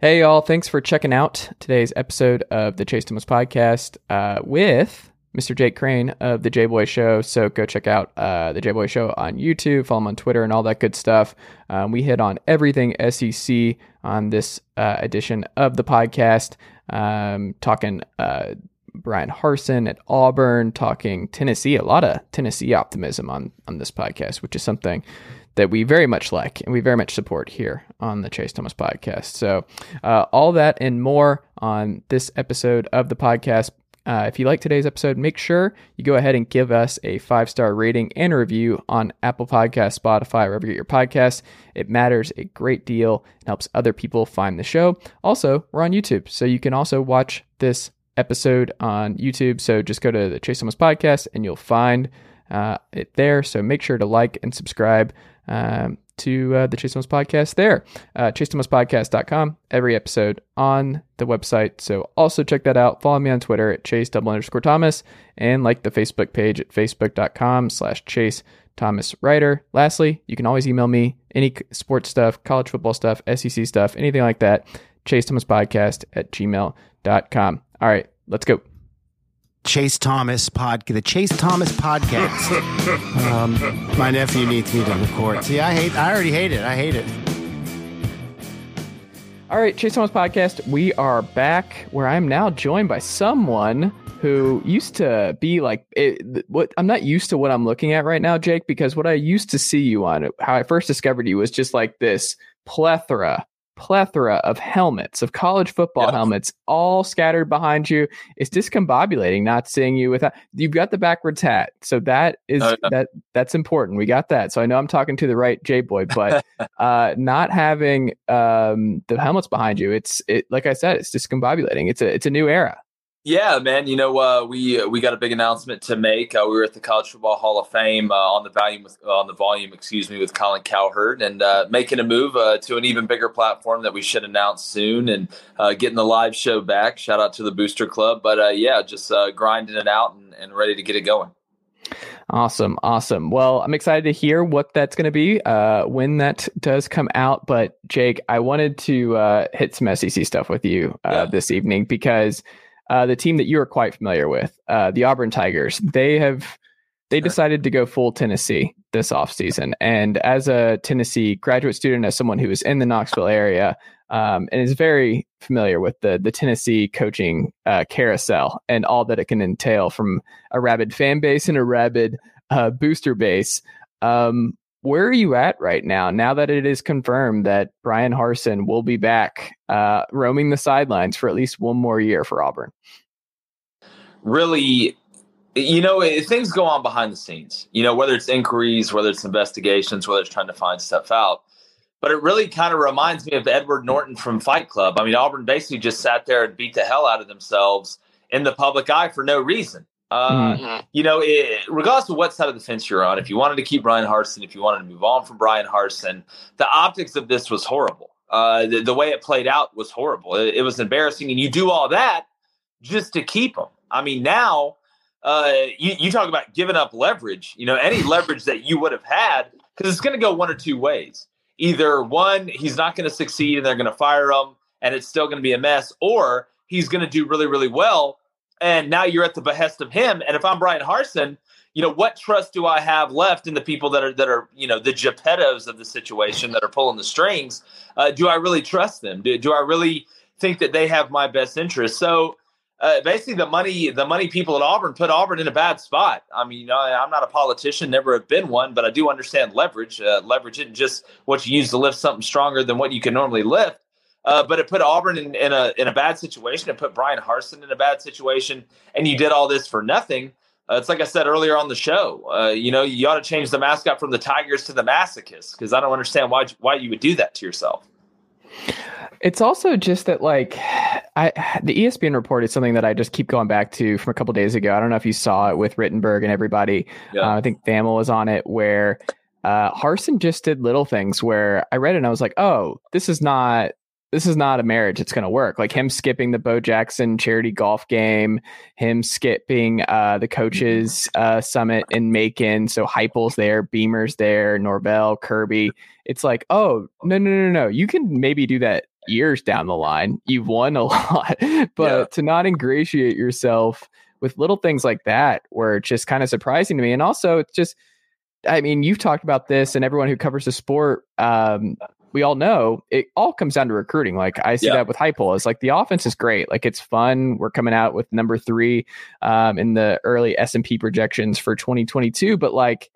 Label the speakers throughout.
Speaker 1: Hey, y'all. Thanks for checking out today's episode of the Chase Thomas podcast uh, with Mr. Jake Crain of the J Boy Show. So go check out uh, the J Boy Show on YouTube, follow him on Twitter, and all that good stuff. Um, we hit on everything SEC on this uh, edition of the podcast, um, talking uh, Bryan Harsin at Auburn, talking Tennessee, a lot of Tennessee optimism on, on this podcast, which is something that we very much like and we very much support here on the Chase Thomas podcast. So, uh, all that and more on this episode of the podcast. Uh, if you like today's episode, make sure you go ahead and give us a five star rating and a review on Apple Podcast, Spotify, wherever you get your podcasts. It matters a great deal and helps other people find the show. Also, we're on YouTube, so you can also watch this episode on YouTube. So just go to the Chase Thomas podcast and you'll find uh, it there. So make sure to like and subscribe um, to uh, the Chase Thomas podcast there. Uh, ChaseThomasPodcast.com. Every episode on the website. So also check that out. Follow me on Twitter at Chase double underscore Thomas and like the Facebook page at Facebook.com slash Chase Thomas Writer. Lastly, you can always email me any sports stuff, college football stuff, SEC stuff, anything like that. Chase Thomas Podcast at gmail.com. All right, let's go.
Speaker 2: Chase Thomas pod, the Chase Thomas podcast. um, my nephew needs me to record. See, I hate. I already hate it. I hate it.
Speaker 1: All right, Chase Thomas podcast. We are back, where I'm now joined by someone who used to be like it, what I'm not used to what I'm looking at right now, Jake, because what I used to see you on, how I first discovered you was just like this plethora plethora of helmets, of college football yep. helmets, all scattered behind you. It's discombobulating not seeing you without. You've got the backwards hat, so that is uh, that that's important. We got that. So I know I'm talking to the right J boy, but uh, not having um, the helmets behind you, it's it like I said, it's discombobulating. It's a it's a new era.
Speaker 3: Yeah, man. You know, uh, we uh, we got a big announcement to make. Uh, we were at the College Football Hall of Fame uh, on the volume with, on the volume, excuse me, with Colin Cowherd, and uh, making a move uh, to an even bigger platform that we should announce soon, and getting the live show back. Shout out to the Booster Club, but yeah, just grinding it out and, and ready to get it going.
Speaker 1: Awesome, awesome. Well, I'm excited to hear what that's going to be uh, when that does come out. But Jake, I wanted to uh, hit some SEC stuff with you uh, yeah. this evening because uh, the team that you are quite familiar with, uh, the Auburn Tigers, they have they decided to go full Tennessee this offseason. And as a Tennessee graduate student, as someone who is in the Knoxville area um, and is very familiar with the the Tennessee coaching uh, carousel and all that it can entail from a rabid fan base and a rabid uh, booster base. Um, where are you at right now? Now that it is confirmed that Bryan Harsin will be back uh, roaming the sidelines for at least one more year for Auburn.
Speaker 3: Really, you know, things go on behind the scenes. You know, whether it's inquiries, whether it's investigations, whether it's trying to find stuff out. But it really kind of reminds me of Edward Norton from Fight Club. I mean, Auburn basically just sat there and beat the hell out of themselves in the public eye for no reason. Uh, mm-hmm. You know, it, regardless of what side of the fence you're on, if you wanted to keep Bryan Harsin, if you wanted to move on from Bryan Harsin, the optics of this was horrible. Uh, the, the, way it played out was horrible. It, it, was embarrassing, and you do all that just to keep him. I mean, now uh, you, you talk about giving up leverage. You know, any leverage that you would have had, because it's going to go one or two ways. Either one, he's not going to succeed, and they're going to fire him, and it's still going to be a mess, or he's going to do really, really well and now you're at the behest of him. And if I'm Bryan Harsin, you know what trust do I have left in the people that are that are you know the Geppettos of the situation that are pulling the strings? Uh, do I really trust them? Do, do I really think that they have my best interest? So uh, basically, the money the money people at Auburn put Auburn in a bad spot. I mean, you know, I'm not a politician, never have been one, but I do understand leverage. Uh, leverage isn't just what you use to lift something stronger than what you can normally lift. Uh, but it put Auburn in, in, a in a bad situation. It put Bryan Harsin in a bad situation, and you did all this for nothing. Uh, it's like I said earlier on the show. Uh, you know, you ought to change the mascot from the Tigers to the Masochists because I don't understand why why you would do that to yourself.
Speaker 1: It's also just that, like, I the ESPN report is something that I just keep going back to from a couple days ago. I don't know if you saw it with Rittenberg and everybody. Yeah. Uh, I think Thamel was on it where uh, Harsin just did little things where I read it and I was like, oh, this is not this is not a marriage it's going to work. Like him skipping the Bo Jackson charity golf game, him skipping uh, the coaches uh, summit in Macon. So Heupel's there, Beamer's there, Norvell, Kirby. It's like, oh no, no, no, no. You can maybe do that years down the line. You've won a lot, but yeah. to not ingratiate yourself with little things like that were just kind of surprising to me. And also, it's just, I mean, you've talked about this, and everyone who covers the sport, um, we all know it all comes down to recruiting. Like I see yeah. that with Heupel. It's like the offense is great. Like it's fun. We're coming out with number three um, in the early S and P projections for 2022. But like,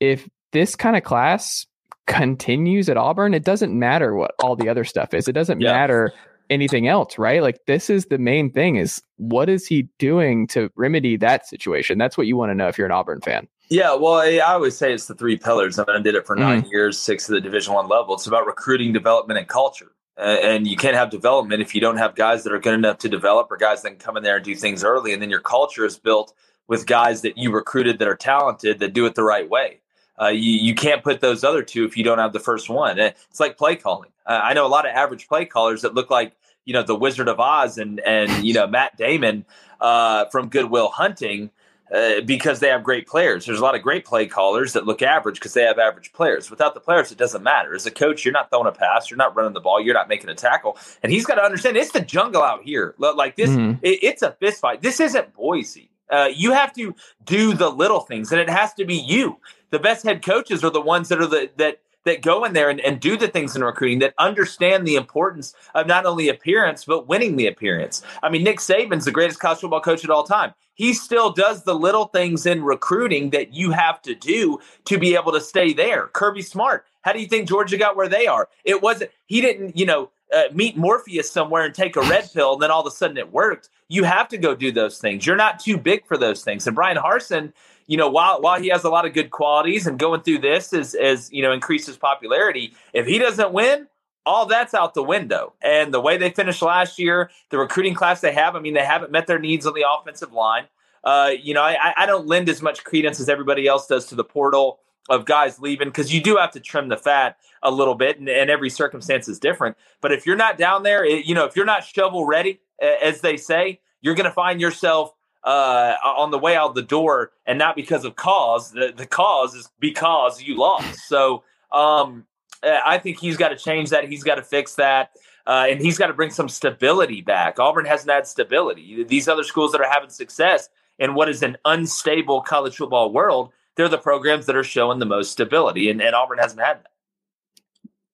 Speaker 1: if this kind of class continues at Auburn, it doesn't matter what all the other stuff is. It doesn't yeah. matter anything else, right? Like this is the main thing is what is he doing to remedy that situation? That's what you want to know if you're an Auburn fan.
Speaker 3: Yeah, well, I always say it's the three pillars. I mean, I did it for nine mm. years, six at the Division One level. It's about recruiting, development, and culture. And you can't have development if you don't have guys that are good enough to develop, or guys that can come in there and do things early. And then your culture is built with guys that you recruited that are talented that do it the right way. Uh, you, you can't put those other two if you don't have the first one. It's like play calling. Uh, I know a lot of average play callers that look like you know the Wizard of Oz and and you know Matt Damon uh, from Good Will Hunting uh, because they have great players. There's a lot of great play callers that look average because they have average players. Without the players, it doesn't matter. As a coach, you're not throwing a pass, you're not running the ball, you're not making a tackle, and he's got to understand it's the jungle out here. Like this, mm-hmm. it, it's a fist fight. This isn't Boise. Uh, you have to do the little things, and it has to be you. The best head coaches are the ones that are the that that go in there and, and do the things in recruiting that understand the importance of not only appearance but winning the appearance. I mean, Nick Saban's the greatest college football coach at all time. He still does the little things in recruiting that you have to do to be able to stay there. Kirby Smart, how do you think Georgia got where they are? It wasn't he didn't, you know, uh, meet Morpheus somewhere and take a red pill, and then all of a sudden it worked. You have to go do those things. You're not too big for those things. And Bryan Harsin you know, while while he has a lot of good qualities and going through this is as you know increases popularity, if he doesn't win, all that's out the window. And the way they finished last year, the recruiting class they have, I mean, they haven't met their needs on the offensive line. Uh, you know, I, I don't lend as much credence as everybody else does to the portal of guys leaving because you do have to trim the fat a little bit, and, and, every circumstance is different. But if you're not down there, it, you know, if you're not shovel ready, as they say, you're going to find yourself uh, on the way out the door, and not because of cause. The, the cause is because you lost. So um, I think he's got to change that. He's got to fix that. Uh, and he's got to bring some stability back. Auburn hasn't had stability. These other schools that are having success in what is an unstable college football world, they're the programs that are showing the most stability, and, and Auburn hasn't had that.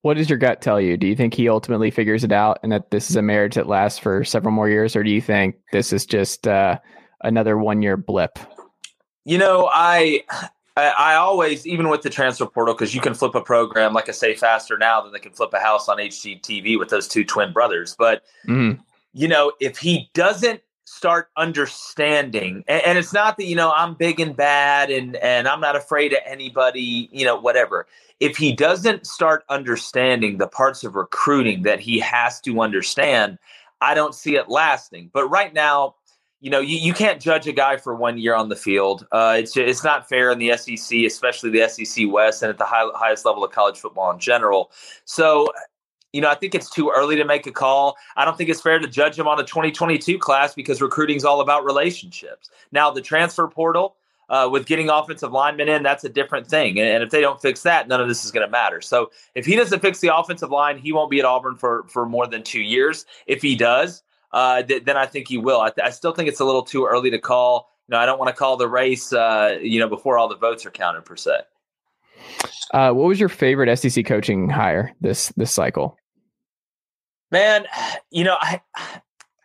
Speaker 1: What does your gut tell you? Do you think he ultimately figures it out and that this is a marriage that lasts for several more years, or do you think this is just uh, another one year blip?
Speaker 3: You know, I I, always, even with the transfer portal, because you can flip a program, like I say, faster now than they can flip a house on HGTV with those two twin brothers. But, mm-hmm. you know, if he doesn't start understanding, and, and, it's not that, you know, I'm big and bad and, and I'm not afraid of anybody, you know, whatever. If he doesn't start understanding the parts of recruiting that he has to understand, I don't see it lasting. But right now, you know, you, you can't judge a guy for one year on the field. Uh, it's it's not fair in the SEC, especially the SEC West, and at the high, highest level of college football in general. So, you know, I think it's too early to make a call. I don't think it's fair to judge him on a 2022 class because recruiting is all about relationships. Now, the transfer portal. Uh, with getting offensive linemen in, that's a different thing. And, and if they don't fix that, none of this is going to matter. So if he doesn't fix the offensive line, he won't be at Auburn for for more than two years. If he does, uh, th- then I think he will. I, th- I, still think it's a little too early to call. You know, I don't want to call the race, uh, you know, before all the votes are counted per se.
Speaker 1: Uh, what was your favorite SEC coaching hire this this cycle?
Speaker 3: Man, you know, I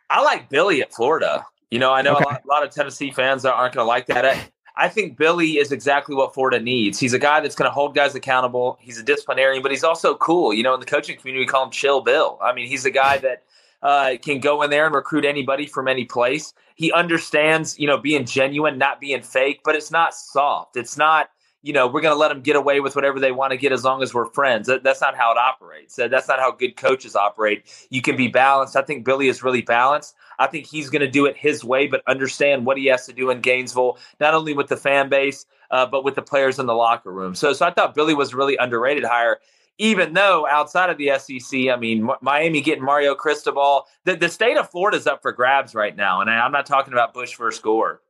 Speaker 3: I like Billy at Florida. You know, I know okay. a, lot, a, lot, of Tennessee fans aren't going to like that. I, I think Billy is exactly what Florida needs. He's a guy that's going to hold guys accountable. He's a disciplinarian, but he's also cool. You know, in the coaching community, we call him Chill Bill. I mean, he's a guy that uh, can go in there and recruit anybody from any place. He understands, you know, being genuine, not being fake, but it's not soft. It's not, you know, we're going to let them get away with whatever they want to get as long as we're friends. That, that's not how it operates. That's not how good coaches operate. You can be balanced. I think Billy is really balanced. I think he's going to do it his way, but understand what he has to do in Gainesville, not only with the fan base, uh, but with the players in the locker room. So, so I thought Billy was really underrated hire even though outside of the SEC, I mean, Miami getting Mario Cristobal, the, the state of Florida is up for grabs right now. And I'm not talking about Bush versus Gore.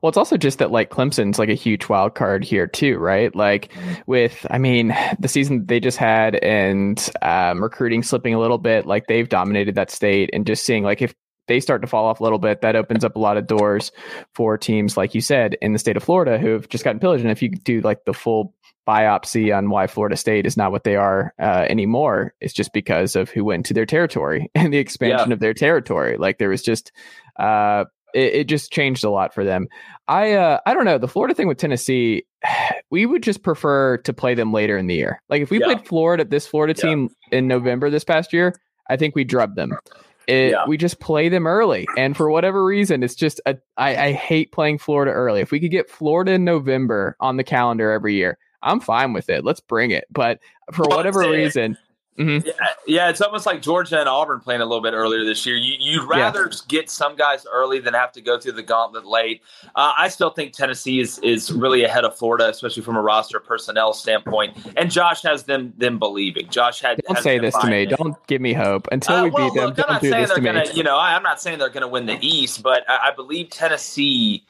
Speaker 1: Well, it's also just that like Clemson's like a huge wild card here too, right? Like with, I mean, the season they just had and um, recruiting slipping a little bit, like they've dominated that state, and just seeing like if they start to fall off a little bit, that opens up a lot of doors for teams like you said in the state of Florida who have just gotten pillaged. And if you do like the full biopsy on why Florida State is not what they are uh, anymore, it's just because of who went to their territory and the expansion yeah. of their territory. Like there was just uh, it, it, just changed a lot for them. I uh, I don't know the Florida thing with Tennessee. We would just prefer to play them later in the year. Like if we yeah. played Florida, this Florida team yeah. in November this past year, I think we drubbed them. It, yeah. We just play them early, and for whatever reason, it's just a, I, I hate playing Florida early. If we could get Florida in November on the calendar every year, I'm fine with it. Let's bring it. But for whatever reason,
Speaker 3: Mm-hmm. Yeah, yeah, it's almost like Georgia and Auburn playing a little bit earlier this year. You, would rather yeah. get some guys early than have to go through the gauntlet late. Uh, I still think Tennessee is is really ahead of Florida, especially from a roster personnel standpoint. And Josh has them them believing. Josh had.
Speaker 1: Don't say this to me. In. Don't give me hope until uh, we well, beat them. Look, don't do this to
Speaker 3: gonna, me. You know, I, am not saying they're going to win the East, but I, I believe Tennessee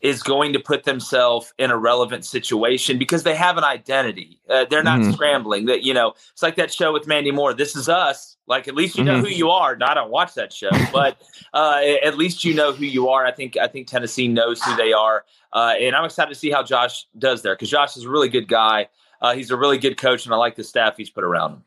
Speaker 3: is going to put themselves in a relevant situation because they have an identity. Uh, they're not mm-hmm. scrambling. That you know, it's like that show with Mandy Moore. This is us. Like at least you know mm-hmm. who you are. No, I don't watch that show, but uh, at least you know who you are. I think I think Tennessee knows who they are, uh, and I'm excited to see how Josh does there because Josh is a really good guy. Uh, he's a really good coach, and I like the staff he's put around him.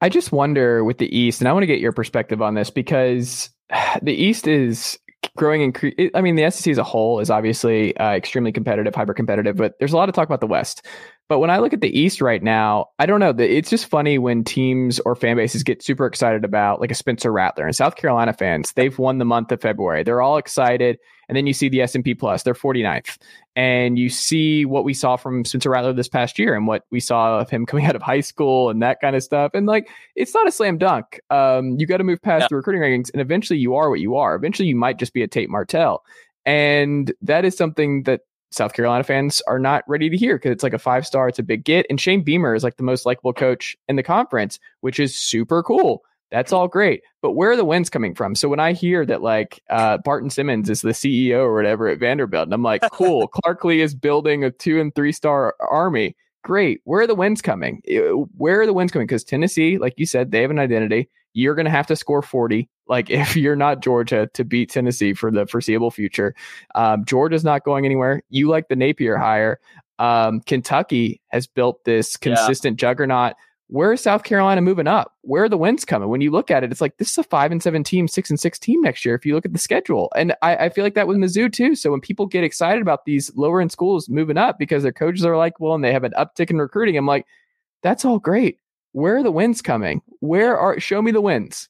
Speaker 1: I just wonder with the East, and I want to get your perspective on this because the East is growing in i mean the sec as a whole is obviously uh, extremely competitive hyper competitive but there's a lot of talk about the west but when i look at the east right now i don't know it's just funny when teams or fan bases get super excited about like a spencer rattler and south carolina fans they've won the month of february they're all excited and then you see the S&P plus, they're 49th. And you see what we saw from Spencer Rattler this past year and what we saw of him coming out of high school and that kind of stuff. And like, it's not a slam dunk. Um, you got to move past yeah. the recruiting rankings and eventually you are what you are. Eventually you might just be a Tate Martell. And that is something that South Carolina fans are not ready to hear because it's like a five star, it's a big get. And Shane Beamer is like the most likable coach in the conference, which is super cool. That's all great. But where are the wins coming from? So when I hear that like uh, Barton Simmons is the CEO or whatever at Vanderbilt, and I'm like, cool, Clark Lea is building a two and three star army. Great. Where are the wins coming? Where are the wins coming? Because Tennessee, like you said, they have an identity. You're going to have to score 40. Like if you're not Georgia to beat Tennessee for the foreseeable future, um, Georgia's not going anywhere. You like the Napier hire. Um, Kentucky has built this consistent yeah. juggernaut where is South Carolina moving up? Where are the wins coming? When you look at it, it's like this is a five and seven team, six and six team next year. If you look at the schedule, and I, I feel like that with Mizzou too. So when people get excited about these lower end schools moving up because their coaches are like, well, and they have an uptick in recruiting, I'm like, that's all great. Where are the wins coming? Where are show me the wins?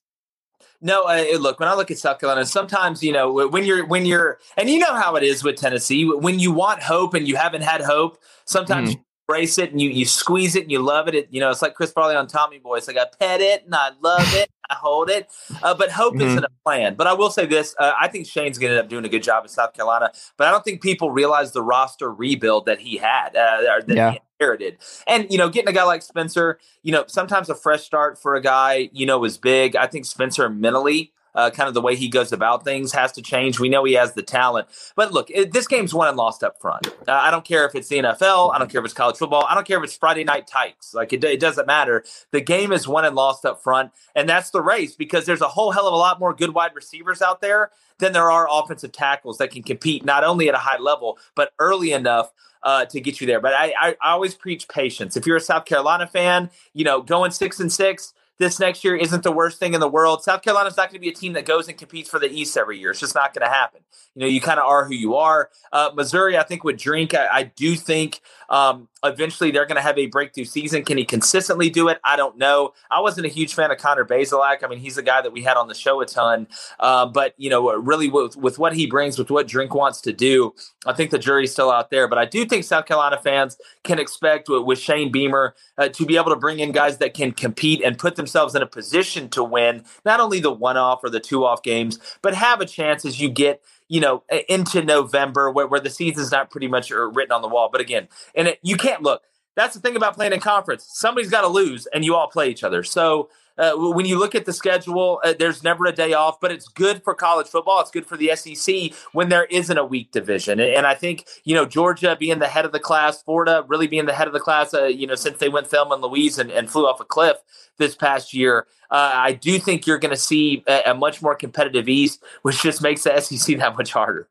Speaker 3: No, uh, look. When I look at South Carolina, sometimes you know when you're when you're and you know how it is with Tennessee. When you want hope and you haven't had hope, sometimes mm embrace it and you you squeeze it and you love it. it you know, it's like Chris Farley on Tommy Boy. It's like I pet it and I love it. I hold it. Uh, but hope mm-hmm. isn't a plan. But I will say this: uh, I think Shane's going to end up doing a good job in South Carolina. But I don't think people realize the roster rebuild that he had, uh, that yeah. he inherited. And you know, getting a guy like Spencer, you know, sometimes a fresh start for a guy, you know, is big. I think Spencer mentally uh, kind of the way he goes about things has to change. We know he has the talent, but look, it, this game's won and lost up front. Uh, I don't care if it's the NFL. I don't care if it's college football. I don't care if it's Friday night tights. Like it, it doesn't matter. The game is won and lost up front, and that's the race because there's a whole hell of a lot more good wide receivers out there than there are offensive tackles that can compete not only at a high level but early enough uh, to get you there. But I, I, I, always preach patience. If you're a South Carolina fan, you know, going six and six, this next year isn't the worst thing in the world. South Carolina's not going to be a team that goes and competes for the East every year. It's just not going to happen. You know, you kind of are who you are. Uh, Missouri, I think, would drink. I, I do think um, eventually they're going to have a breakthrough season. Can he consistently do it? I don't know. I wasn't a huge fan of Connor Bazelak. I mean, he's a guy that we had on the show a ton. Uh, but, you know, really with, with what he brings, with what Drink wants to do, I think the jury's still out there. But I do think South Carolina fans can expect with, with Shane Beamer uh, to be able to bring in guys that can compete and put themselves in a position to win not only the one off or the two off games, but have a chance as you get you know, into November where, where the season's not pretty much uh, written on the wall. But again, and it, you can't look. That's the thing about playing in conference. Somebody's got to lose, and you all play each other. So uh, when you look at the schedule, uh, there's never a day off, but it's good for college football. It's good for the SEC when there isn't a weak division. And, and I think, you know, Georgia being the head of the class, Florida really being the head of the class, uh, you know, since they went Thelma and Louise and, and flew off a cliff this past year, uh, I do think you're going to see a, a much more competitive East, which just makes the SEC that much harder.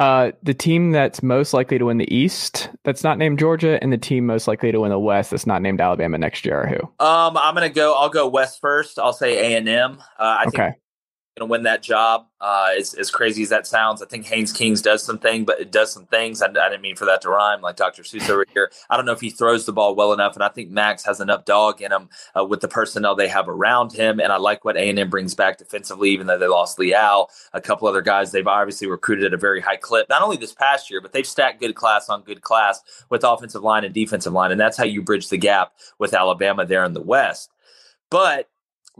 Speaker 1: Uh, the team that's most likely to win the East that's not named Georgia, and the team most likely to win the West that's not named Alabama next year are who?
Speaker 3: Um, I'm gonna go. I'll go West first. I'll say A and M. Uh, I okay. think going to win that job. Uh, as, as crazy as that sounds, I think Haynes Kings does some something, but it does some things. I, I, didn't mean for that to rhyme, like Dr. Seuss over here. I don't know if he throws the ball well enough, and I think Max has enough dog in him uh, with the personnel they have around him. And I like what A and M brings back defensively, even though they lost Leal, a couple other guys they've obviously recruited at a very high clip. Not only this past year, but they've stacked good class on good class with offensive line and defensive line, and that's how you bridge the gap with Alabama there in the West. But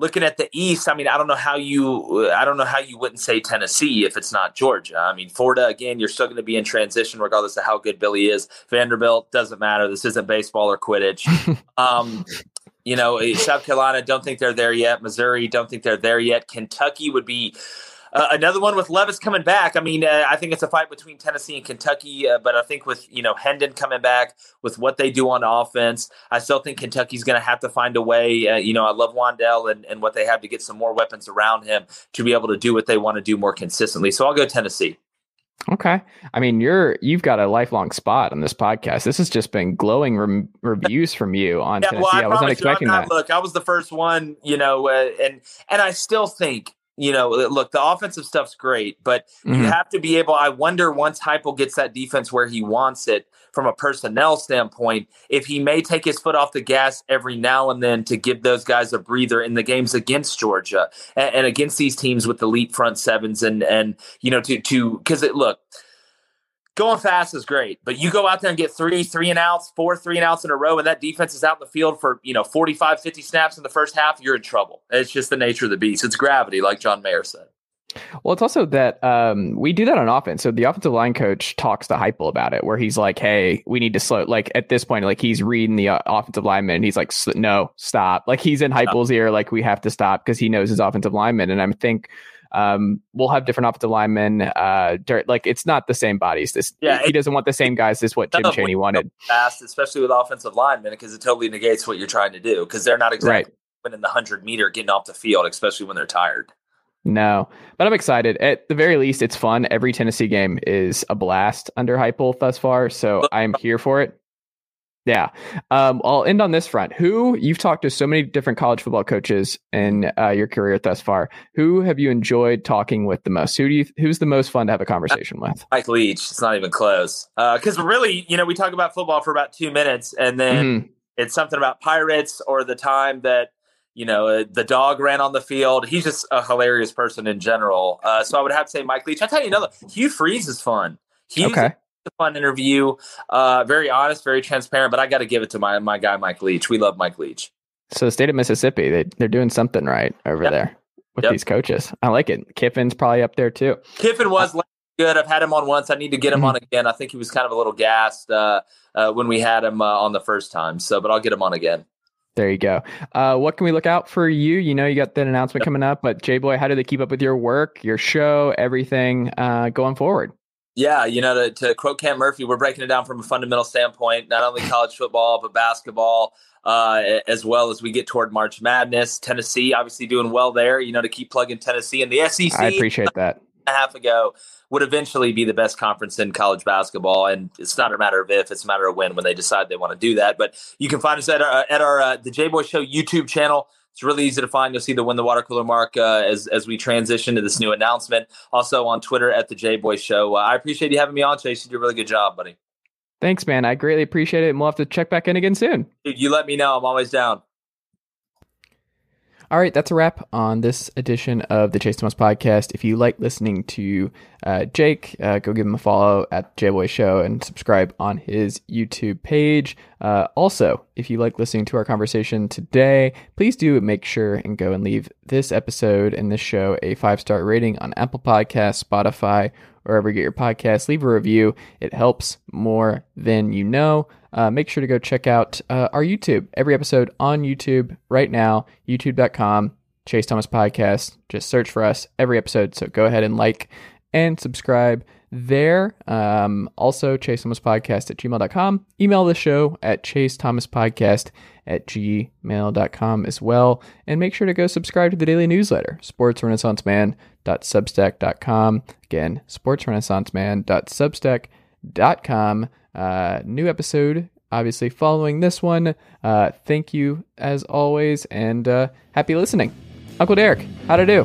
Speaker 3: looking at the East, I mean, I don't know how you, I don't know how you wouldn't say Tennessee if it's not Georgia. I mean, Florida again, you're still going to be in transition regardless of how good Billy is. Vanderbilt doesn't matter. This isn't baseball or Quidditch. um, you know, eh, South Carolina don't think they're there yet. Missouri don't think they're there yet. Kentucky would be uh, another one with Levis coming back. I mean, uh, I think it's a fight between Tennessee and Kentucky, uh, but I think with you know Hendon coming back with what they do on offense, I still think Kentucky's going to have to find a way. Uh, you know, I love Wan'Dale and, and what they have to get some more weapons around him to be able to do what they want to do more consistently. So I'll go Tennessee.
Speaker 1: Okay. I mean, you're you've got a lifelong spot on this podcast. This has just been glowing re- reviews from you on yeah, Tennessee. Well, I, I wasn't expecting
Speaker 3: not,
Speaker 1: that.
Speaker 3: Look, I was the first one, you know, uh, and and I still think you know, look, the offensive stuff's great, but mm-hmm. you have to be able. I wonder once Heupel gets that defense where he wants it from a personnel standpoint, if he may take his foot off the gas every now and then to give those guys a breather in the games against Georgia and, and against these teams with elite front sevens and and you know to to because it look going fast is great, but you go out there and get three, three and outs, four, three and outs in a row, and that defense is out in the field for, you know, 45, 50 snaps in the first half, you're in trouble. It's just the nature of the beast. It's gravity, like John Mayer said.
Speaker 1: Well, it's also that um, we do that on offense. So the offensive line coach talks to Heupel about it, where he's like, "Hey, we need to slow." Like at this point, like he's reading the uh, offensive lineman, and he's like, "No, stop!" Like he's in Heupel's ear, like we have to stop because he knows his offensive lineman. And I think um, we'll have different offensive linemen. Uh, like it's not the same bodies. This yeah, he doesn't want the same guys as what Tim no, Chaney wanted.
Speaker 3: Fast, especially with offensive linemen, because it totally negates what you're trying to do. Because they're not exactly right. in the hundred meter getting off the field, especially when they're tired.
Speaker 1: No, but I'm excited. At the very least, it's fun. Every Tennessee game is a blast under Heupel thus far, so I'm here for it. Yeah. Um, I'll end on this front. Who you've talked to so many different college football coaches in uh, your career thus far. Who have you enjoyed talking with the most? Who do you? Who's the most fun to have a conversation with?
Speaker 3: Mike Leach. It's not even close. Because uh, really, you know, we talk about football for about two minutes, and then mm-hmm. it's something about pirates or the time that you know uh, the dog ran on the field. He's just a hilarious person in general. Uh, so I would have to say Mike Leach. I tell you another. Hugh Freeze is fun. He's okay a fun interview. Uh, very honest, very transparent. But I got to give it to my my guy Mike Leach. We love Mike Leach.
Speaker 1: So the state of Mississippi, they they're doing something right over yep. there with yep. these coaches. I like it. Kiffin's probably up there too.
Speaker 3: Kiffin was uh, good. I've had him on once. I need to get him mm-hmm. on again. I think he was kind of a little gassed uh, uh, when we had him uh, on the first time. So, but I'll get him on again.
Speaker 1: There you go. Uh, what can we look out for you? You know, you got that announcement coming up, but J Boy, how do they keep up with your work, your show, everything uh, going forward?
Speaker 3: Yeah, you know, to, to, quote Cam Murphy, we're breaking it down from a fundamental standpoint, not only college football, but basketball, uh, as well as we get toward March Madness. Tennessee, obviously doing well there, you know, to keep plugging Tennessee and the SEC.
Speaker 1: I appreciate that.
Speaker 3: A half ago would eventually be the best conference in college basketball, and it's not a matter of if; it's a matter of when. When they decide they want to do that, but you can find us at our at our uh, the J Boy Show YouTube channel. It's really easy to find. You'll see the win the water cooler mark uh, as as we transition to this new announcement. Also on Twitter at the J Boy Show. Uh, I appreciate you having me on, Chase. You did a really good job, buddy.
Speaker 1: Thanks, man. I greatly appreciate it, and we'll have to check back in again soon.
Speaker 3: Dude, you let me know. I'm always down.
Speaker 1: All right, that's a wrap on this edition of the Chase Thomas podcast. If you like listening to uh, Jake, uh, go give him a follow at J Boy Show and subscribe on his YouTube page. Uh, also, if you like listening to our conversation today, please do make sure and go and leave this episode and this show a five star rating on Apple Podcasts, Spotify, wherever you get your podcasts. Leave a review, it helps more than you know. Uh, make sure to go check out uh, our YouTube. Every episode on YouTube right now, youtube.com, Chase Thomas Podcast. Just search for us every episode. So go ahead and like and subscribe there. Um, also, Chase Thomas Podcast at gmail.com. Email the show at Chase Thomas Podcast at gmail.com as well. And make sure to go subscribe to the daily newsletter, sportsrenaissanceman.substack.com. Again, sportsrenaissanceman.substack.com. Uh, new episode, obviously, following this one. Uh, thank you as always, and uh, happy listening. Uncle Derek, how'd I do?